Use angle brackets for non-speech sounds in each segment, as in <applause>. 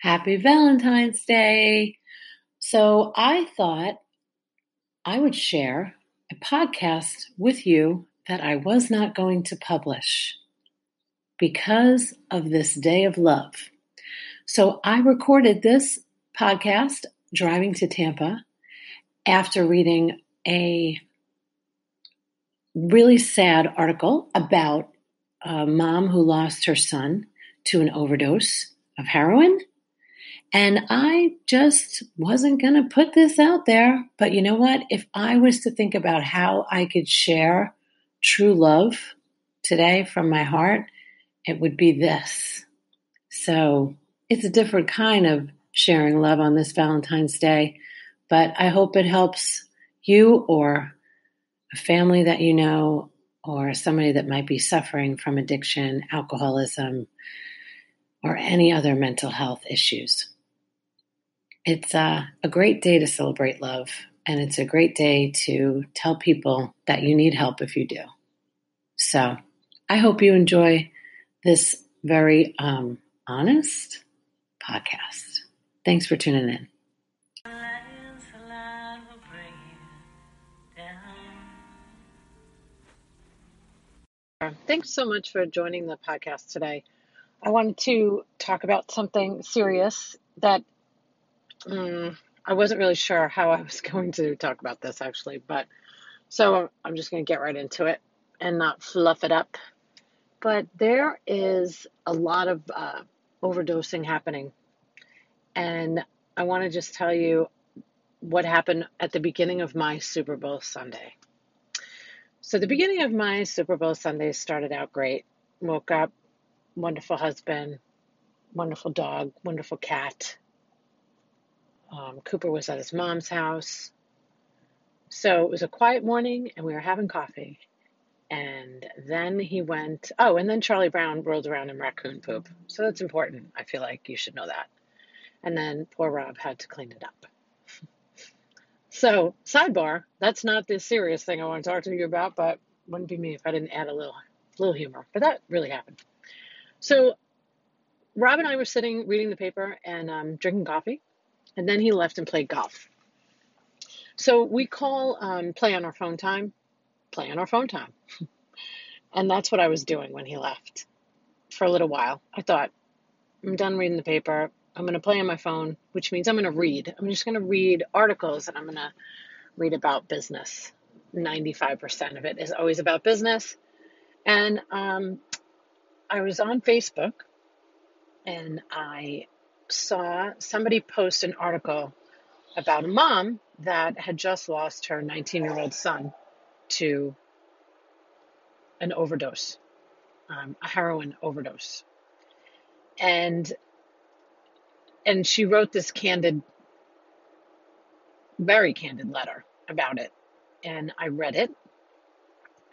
Happy Valentine's Day. So, I thought I would share a podcast with you that I was not going to publish because of this day of love. So, I recorded this podcast driving to Tampa after reading a really sad article about a mom who lost her son to an overdose of heroin and I just wasn't going to put this out there. But you know what? If I was to think about how I could share true love today from my heart, it would be this. So it's a different kind of sharing love on this Valentine's Day. But I hope it helps you or a family that you know or somebody that might be suffering from addiction, alcoholism, or any other mental health issues. It's a great day to celebrate love, and it's a great day to tell people that you need help if you do. So I hope you enjoy this very um, honest podcast. Thanks for tuning in. Thanks so much for joining the podcast today. I wanted to talk about something serious that Mm, I wasn't really sure how I was <laughs> going to talk about this actually, but so I'm just going to get right into it and not fluff it up. But there is a lot of uh, overdosing happening. And I want to just tell you what happened at the beginning of my Super Bowl Sunday. So, the beginning of my Super Bowl Sunday started out great. Woke up, wonderful husband, wonderful dog, wonderful cat, um, Cooper was at his mom's house. So it was a quiet morning and we were having coffee. And then he went, oh, and then Charlie Brown rolled around in raccoon poop. So that's important. I feel like you should know that. And then poor Rob had to clean it up. <laughs> so, sidebar, that's not the serious thing I want to talk to you about, but wouldn't be me if I didn't add a little little humor. But that really happened. So Rob and I were sitting reading the paper and um, drinking coffee and then he left and played golf. So we call um, play on our phone time, play on our phone time. <laughs> and that's what I was doing when he left for a little while. I thought, I'm done reading the paper. I'm going to play on my phone, which means I'm going to read. I'm just going to read articles and I'm going to read about business. 95% of it is always about business. And um, I was on Facebook and I saw somebody post an article about a mom that had just lost her 19 year old son to an overdose, um, a heroin overdose. And and she wrote this candid, very candid letter about it. And I read it,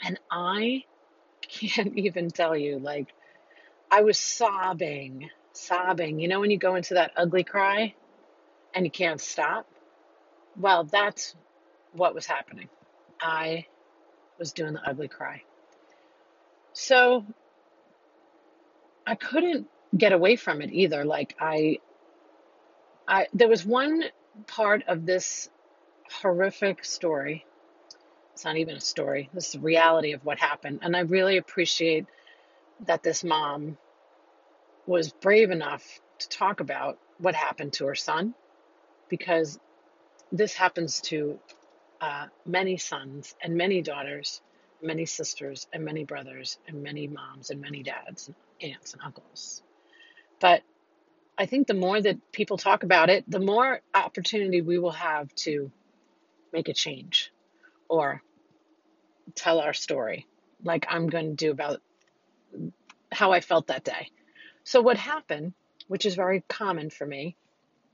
and I <laughs> can't even tell you, like, I was sobbing sobbing. You know, when you go into that ugly cry and you can't stop? Well, that's what was happening. I was doing the ugly cry. So I couldn't get away from it either. Like I I there was one part of this horrific story. It's not even a story. This is the reality of what happened. And I really appreciate that this mom was brave enough to talk about what happened to her son because this happens to uh, many sons and many daughters, many sisters and many brothers and many moms and many dads and aunts and uncles. But I think the more that people talk about it, the more opportunity we will have to make a change or tell our story, like I'm going to do about how I felt that day. So, what happened, which is very common for me,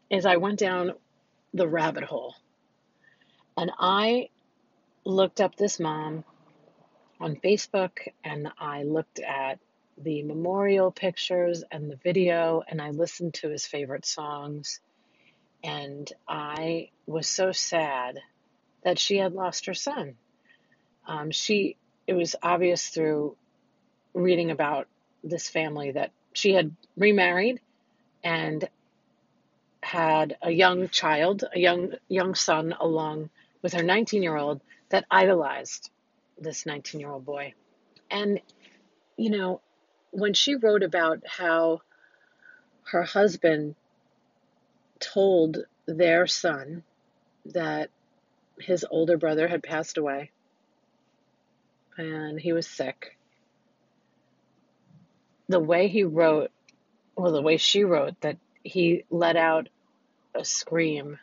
is I went down the rabbit hole and I looked up this mom on Facebook and I looked at the memorial pictures and the video and I listened to his favorite songs. And I was so sad that she had lost her son. Um, she, it was obvious through reading about this family that she had remarried and had a young child, a young young son, along with her 19 year old that idolized this 19 year old boy. And, you know, when she wrote about how her husband told their son that his older brother had passed away and he was sick, the way he wrote, well, the way she wrote, that he let out a scream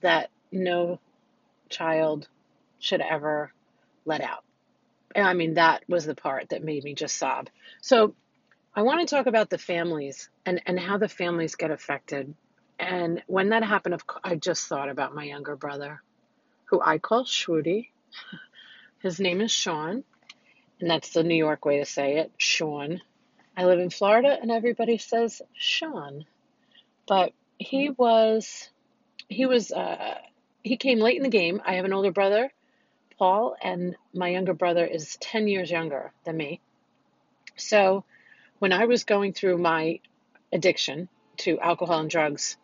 that no child should ever let out. I mean, that was the part that made me just sob. So I want to talk about the families and, and how the families get affected. And when that happened, of I just thought about my younger brother, who I call Shruti. <laughs> His name is Sean, and that's the New York way to say it, Sean. I live in Florida, and everybody says Sean. But he was, he was, uh, he came late in the game. I have an older brother Paul, and my younger brother is 10 years younger than me. So when I was going through my addiction to alcohol and drugs,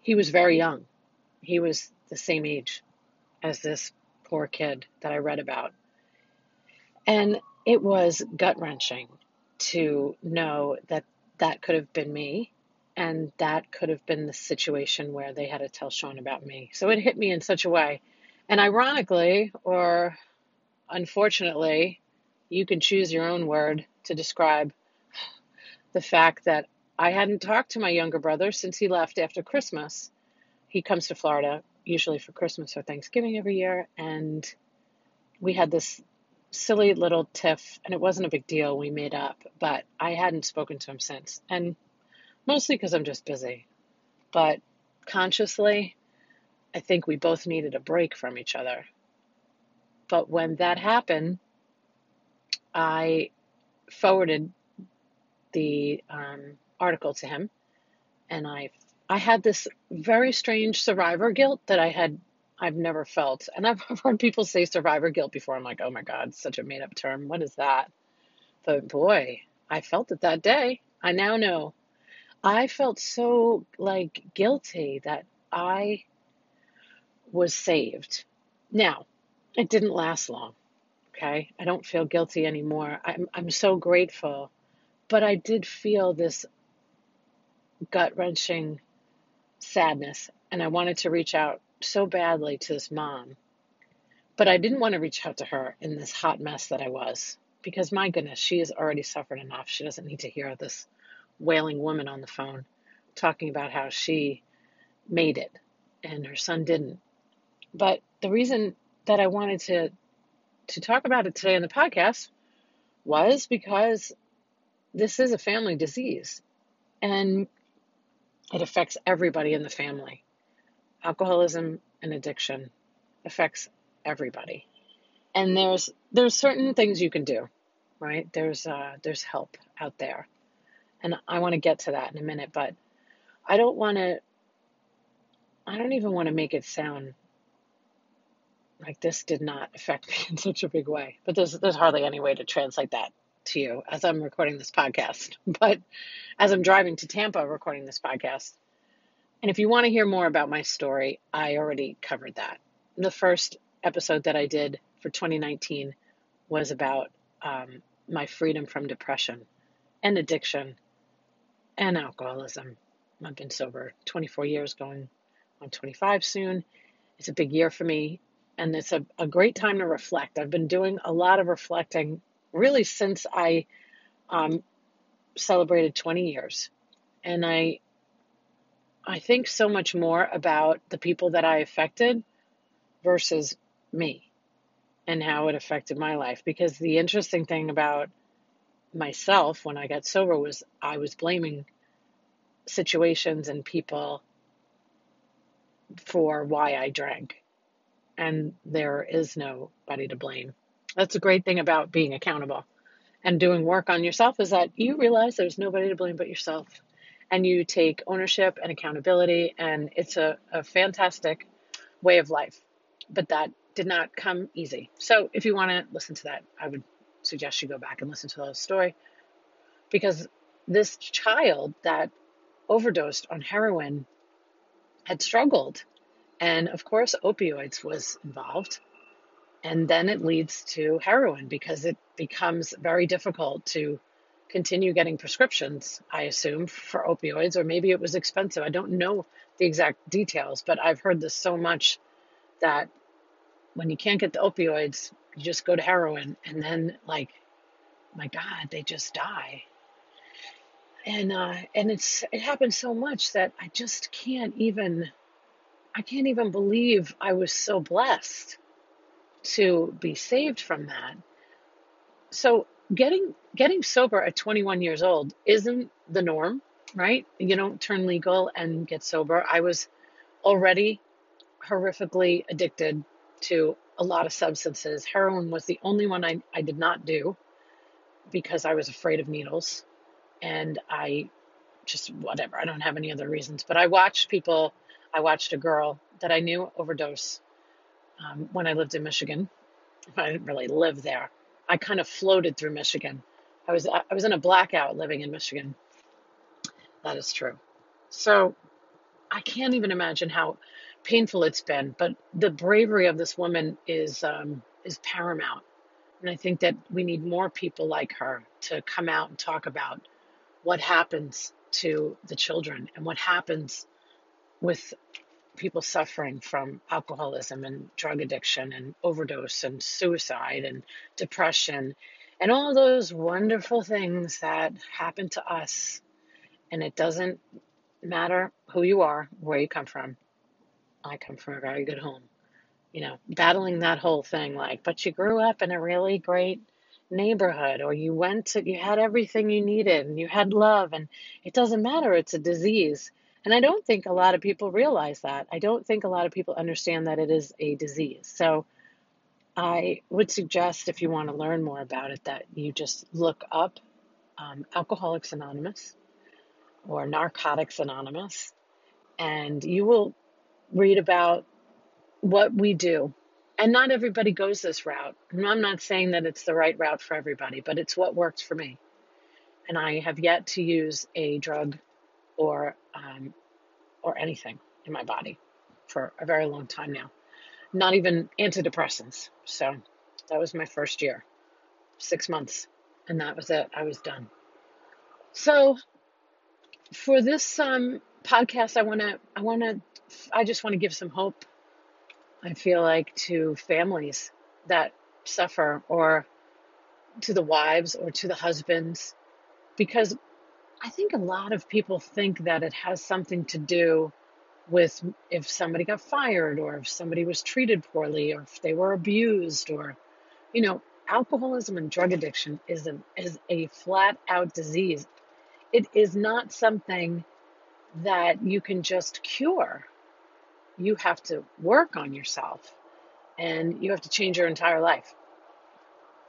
he was very young. He was the same age as this poor kid that I read about. And it was gut wrenching to know that that could have been me and that could have been the situation where they had to tell Sean about me. So it hit me in such a way and ironically, or unfortunately, you can choose your own word to describe the fact that I hadn't talked to my younger brother since he left after Christmas. He comes to Florida usually for Christmas or Thanksgiving every year, and we had this silly little tiff, and it wasn't a big deal. We made up, but I hadn't spoken to him since, and mostly because I'm just busy. But consciously, I think we both needed a break from each other. But when that happened, I forwarded the um, article to him, and I I had this very strange survivor guilt that I had I've never felt, and <laughs> I've heard people say survivor guilt before. I'm like, oh my god, such a made up term. What is that? But boy, I felt it that day. I now know. I felt so like guilty that I was saved. Now, it didn't last long. Okay. I don't feel guilty anymore. I'm, I'm so grateful. But I did feel this gut wrenching sadness. And I wanted to reach out so badly to this mom. But I didn't want to reach out to her in this hot mess that I was. Because my goodness, she has already suffered enough. She doesn't need to hear this wailing woman on the phone talking about how she made it and her son didn't. But the reason that I wanted to to talk about it today on the podcast was because this is a family disease and it affects everybody in the family. Alcoholism and addiction affects everybody. And there's there's certain things you can do, right? There's uh, there's help out there. And I want to get to that in a minute, but I don't want to I don't even want to make it sound like this did not affect me <laughs> in such a big way. But there's there's hardly any way to translate that to you as I'm recording this podcast. <laughs> But as I'm driving to Tampa recording this podcast, and if you want to hear more about my story, I already covered that. The first episode that I did for 2019 was about um, my freedom from depression and addiction and alcoholism. I've been sober 24 years, going on 25 soon. It's a big year for me and it's a, a great time to reflect. I've been doing a lot of reflecting really since I um, celebrated 20 years. And I I think so much more about the people that I affected versus me and how it affected my life. Because the interesting thing about myself when I got sober was I was blaming situations and people for why I drank and there is nobody to blame. That's a great thing about being accountable and doing work on yourself is that you realize there's nobody to blame but yourself. And you take ownership and accountability, and it's a, a fantastic way of life. But that did not come easy. So if you want to listen to that, I would suggest you go back and listen to the story because this child that overdosed on heroin had struggled. And of course, opioids was involved. And then it leads to heroin because it becomes very difficult to continue getting prescriptions, I assume, for opioids, or maybe it was expensive. I don't know the exact details, but I've heard this so much that when you can't get the opioids, you just go to heroin, and then, like, my God, they just die. And uh, and it's it happens so much that I just can't even I can't even believe I was so blessed to be saved from that. So getting getting sober at 21 years old isn't the norm, right? You don't turn legal and get sober. I was already horrifically addicted to a lot of substances. Heroin was the only one I, I did not do because I was afraid of needles. And I just, whatever, I don't have any other reasons. But I watched people, I watched a girl that I knew overdose um, when I lived in Michigan. I didn't really live there. I kind of floated through Michigan. I was I was in a blackout living in Michigan. That is true. So I can't even imagine how painful it's been. But the bravery of this woman is um, is paramount, and I think that we need more people like her to come out and talk about what happens to the children and what happens with people suffering from alcoholism and drug addiction and overdose and suicide and depression and all those wonderful things that happen to us. And it doesn't matter who you are, where you come from. I come from a very good home. You know, battling that whole thing like, but you grew up in a really great neighborhood or you went to, you had everything you needed and you had love and it doesn't matter. It's a disease and I don't think a lot of people realize that. I don't think a lot of people understand that it is a disease. So I would suggest, if you want to learn more about it, that you just look up um, Alcoholics Anonymous or Narcotics Anonymous, and you will read about what we do. And not everybody goes this route. And I'm not saying that it's the right route for everybody, but it's what works for me. And I have yet to use a drug or um, or anything in my body for a very long time now. Not even antidepressants. So that was my first year, six months, and that was it. I was done. So for this um, podcast, I want to, I want to, I just want to give some hope. I feel like to families that suffer, or to the wives, or to the husbands, because I think a lot of people think that it has something to do with if somebody got fired or if somebody was treated poorly or if they were abused or you know alcoholism and drug addiction is a is a flat out disease. It is not something that you can just cure. You have to work on yourself and you have to change your entire life.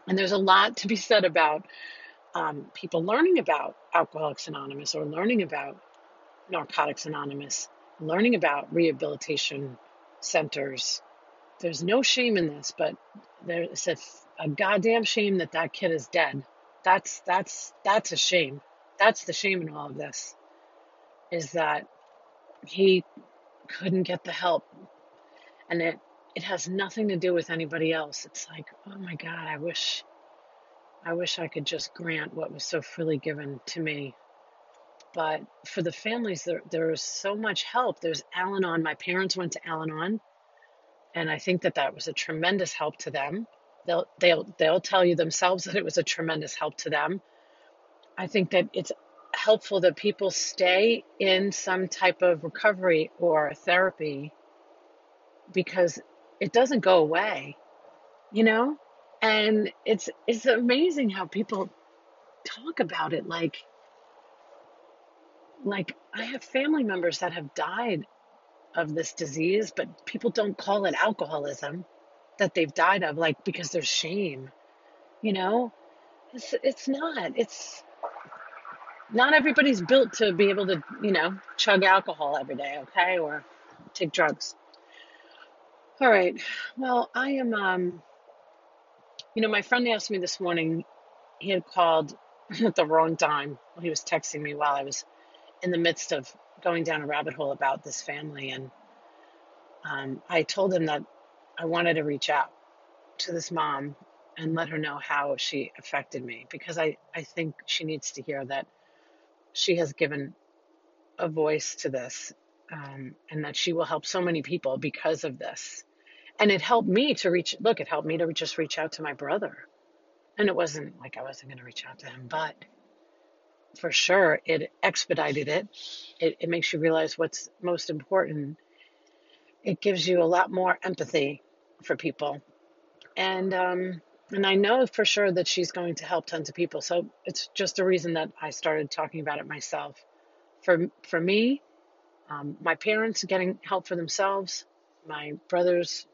And there's a lot to be said about um, people learning about Alcoholics Anonymous or learning about Narcotics Anonymous, learning about rehabilitation centers. There's no shame in this, but there's a, a goddamn shame that that kid is dead. That's that's that's a shame. That's the shame in all of this, is that he couldn't get the help, and it it has nothing to do with anybody else. It's like, oh my god, I wish I wish I could just grant what was so freely given to me. But for the families, there, there is so much help. There's Al Anon. My parents went to Al Anon, and I think that that was a tremendous help to them. They'll, they'll, they'll tell you themselves <laughs> that it was a tremendous help to them. I think that it's helpful that people stay in some type of recovery or therapy because it doesn't go away, you know? And it's it's amazing how people talk about it like like I have family members that have died of this disease, but people don't call it alcoholism that they've died of, like because there's shame. You know, it's it's not. It's not everybody's built to be able to, you know, chug alcohol every day, okay, or take drugs. All right. Well, I am um you know, my friend asked me this morning, he had called at <laughs> the wrong time. He was texting me while I was in the midst of going down a rabbit hole about this family, and um, I told him that I wanted to reach out to this mom and let her know how she affected me because I, I think she needs to hear that she has given a voice to this um, and that she will help so many people because of this. And it helped me to reach, look, it helped me to just reach out to my brother. And it wasn't like I wasn't going to reach out to him, but for sure it expedited it. it. It makes you realize what's most important. It gives you a lot more empathy for people. And, um, and I know for sure that she's going to help tons of people. So it's just a reason that I started talking about it myself. For for me, um, my parents getting help for themselves. My brothers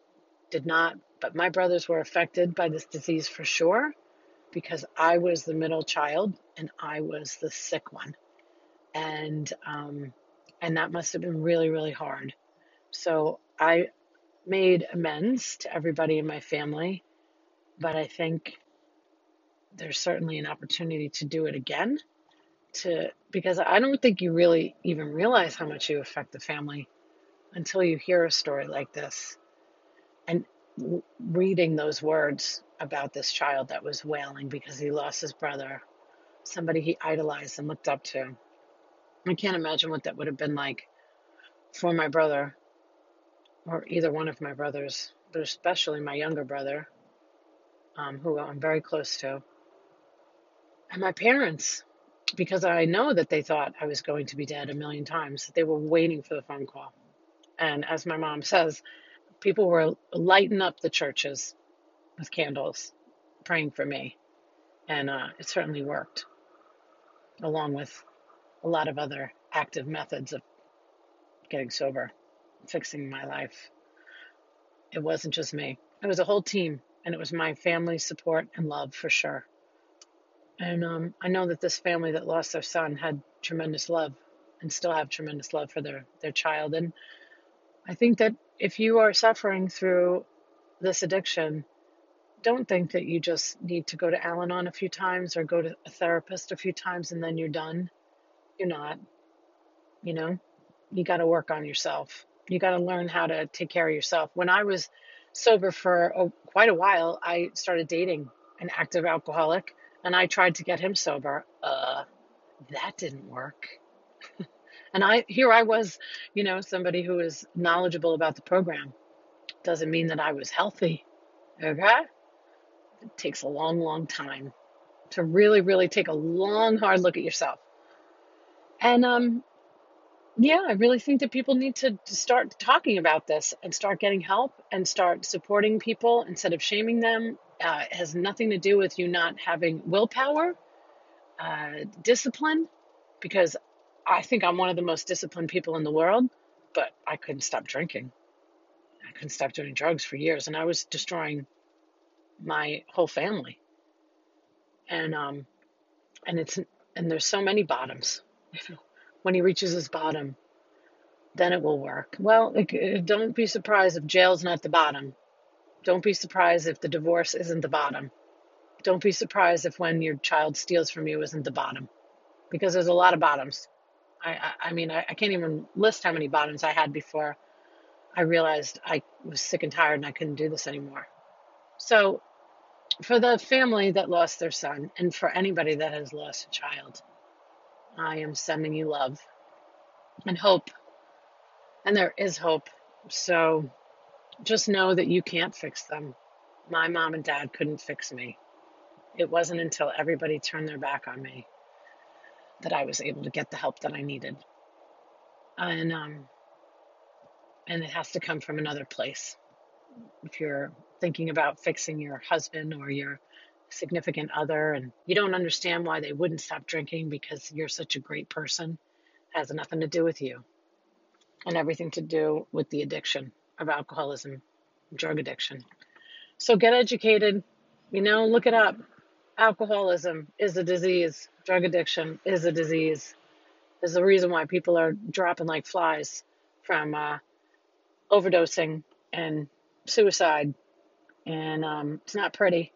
did not, but my brothers were affected by this disease for sure because I was the middle child and I was the sick one, and um, and that must have been really really hard. So I made amends to everybody in my family, but I think there's certainly an opportunity to do it again to because I don't think you really even realize how much you affect the family until you hear a story like this and reading those words about this child that was wailing because he lost his brother, somebody he idolized and looked up to. I can't imagine what that would have been like for my brother or either one of my brothers, but especially my younger brother, um, who I'm very close to, and my parents because I know that they thought I was going to be dead a million times. They were waiting for the phone call. And as my mom says, people were lighting up the churches with candles, praying for me. And uh, it certainly worked, along with a lot of other active methods of getting sober, fixing my life. It wasn't just me, it was a whole team, and it was my family's support and love for sure. And um, I know that this family that lost their son had tremendous love and still have tremendous love for their, their child. And I think that if you are suffering through this addiction, don't think that you just need to go to Al Anon a few times or go to a therapist a few times and then you're done. You're not. You know, you got to work on yourself. You got to learn how to take care of yourself. When I was sober for a, quite a while, I started dating an active alcoholic and I tried to get him sober. Uh, that didn't work. <laughs> and I here I was, you know, somebody who is knowledgeable about the program. Doesn't mean that I was healthy. Okay? It takes a long, long time to really, really take a long, hard look at yourself. And um, yeah, I really think that people need to, start talking about this and start getting help and start supporting people instead of shaming them uh, it has nothing to do with you not having willpower, uh, discipline, because I think I'm one of the most disciplined people in the world, but I couldn't stop drinking. I couldn't stop doing drugs for years, and I was destroying my whole family. And um, and it's and there's so many bottoms. <laughs> when he reaches his bottom, then it will work. Well, it, don't be surprised if jail's not the bottom don't be surprised if the divorce isn't the bottom. Don't be surprised if when your child steals from you isn't the bottom, because there's a lot of bottoms. I, I, I mean, I, I can't even list how many bottoms I had before I realized I was sick and tired and I couldn't do this anymore. So, for the family that lost their son, and for anybody that has lost a child, I am sending you love and hope. And there is hope. So, just know that you can't fix them. My mom and dad couldn't fix me. It wasn't until everybody turned their back on me that I was able to get the help that I needed. And um and it has to come from another place. If you're thinking about fixing your husband or your significant other and you don't understand why they wouldn't stop drinking because you're such a great person, has nothing to do with you and everything to do with the addiction of alcoholism, drug addiction. So get educated, you know, look it up. Alcoholism is a disease, drug addiction is a disease. There's the reason why people are dropping like flies from uh, overdosing and suicide, and um, it's not pretty.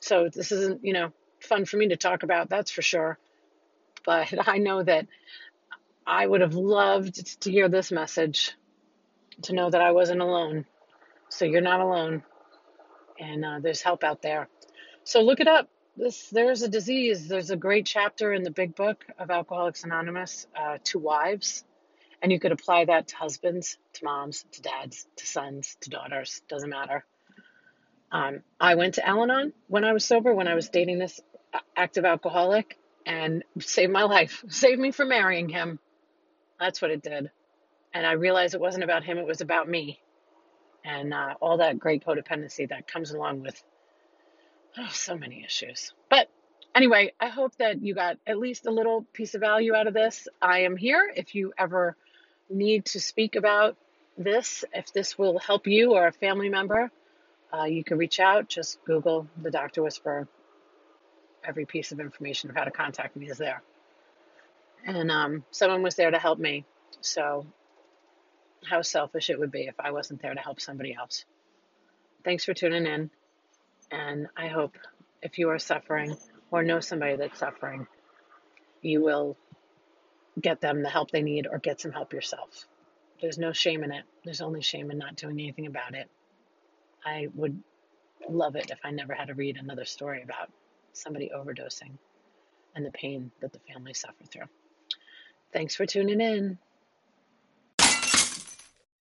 So this isn't, you know, fun for me to talk about, that's for sure. But <laughs> I know that I would have loved to hear this message, to know that I wasn't alone. So you're not alone, and uh, there's help out there. So look it up. This there's a disease. There's a great chapter in the big book of Alcoholics Anonymous uh, to wives, and you could apply that to husbands, to moms, to dads, to sons, to daughters. Doesn't matter. Um, I went to Al-Anon when I was sober, when I was dating this uh, active alcoholic, and saved my life. <laughs> Saved me from marrying him. That's what it did. And I realized it wasn't about him; it was about me, and uh, all that great codependency that comes along with Oh, so many issues. But anyway, I hope that you got at least a little piece of value out of this. I am here if you ever need to speak about this, if this will help you or a family member. Uh, you can reach out. Just Google the Dr. Whisperer. Every piece of information of how to contact me is there. And um, someone was there to help me. So, how selfish it would be if I wasn't there to help somebody else. Thanks for tuning in. And I hope if you are suffering or know somebody that's suffering, you will get them the help they need or get some help yourself. There's no shame in it. There's only shame in not doing anything about it. I would love it if I never had to read another story about somebody overdosing and the pain that the family suffered through. Thanks for tuning in.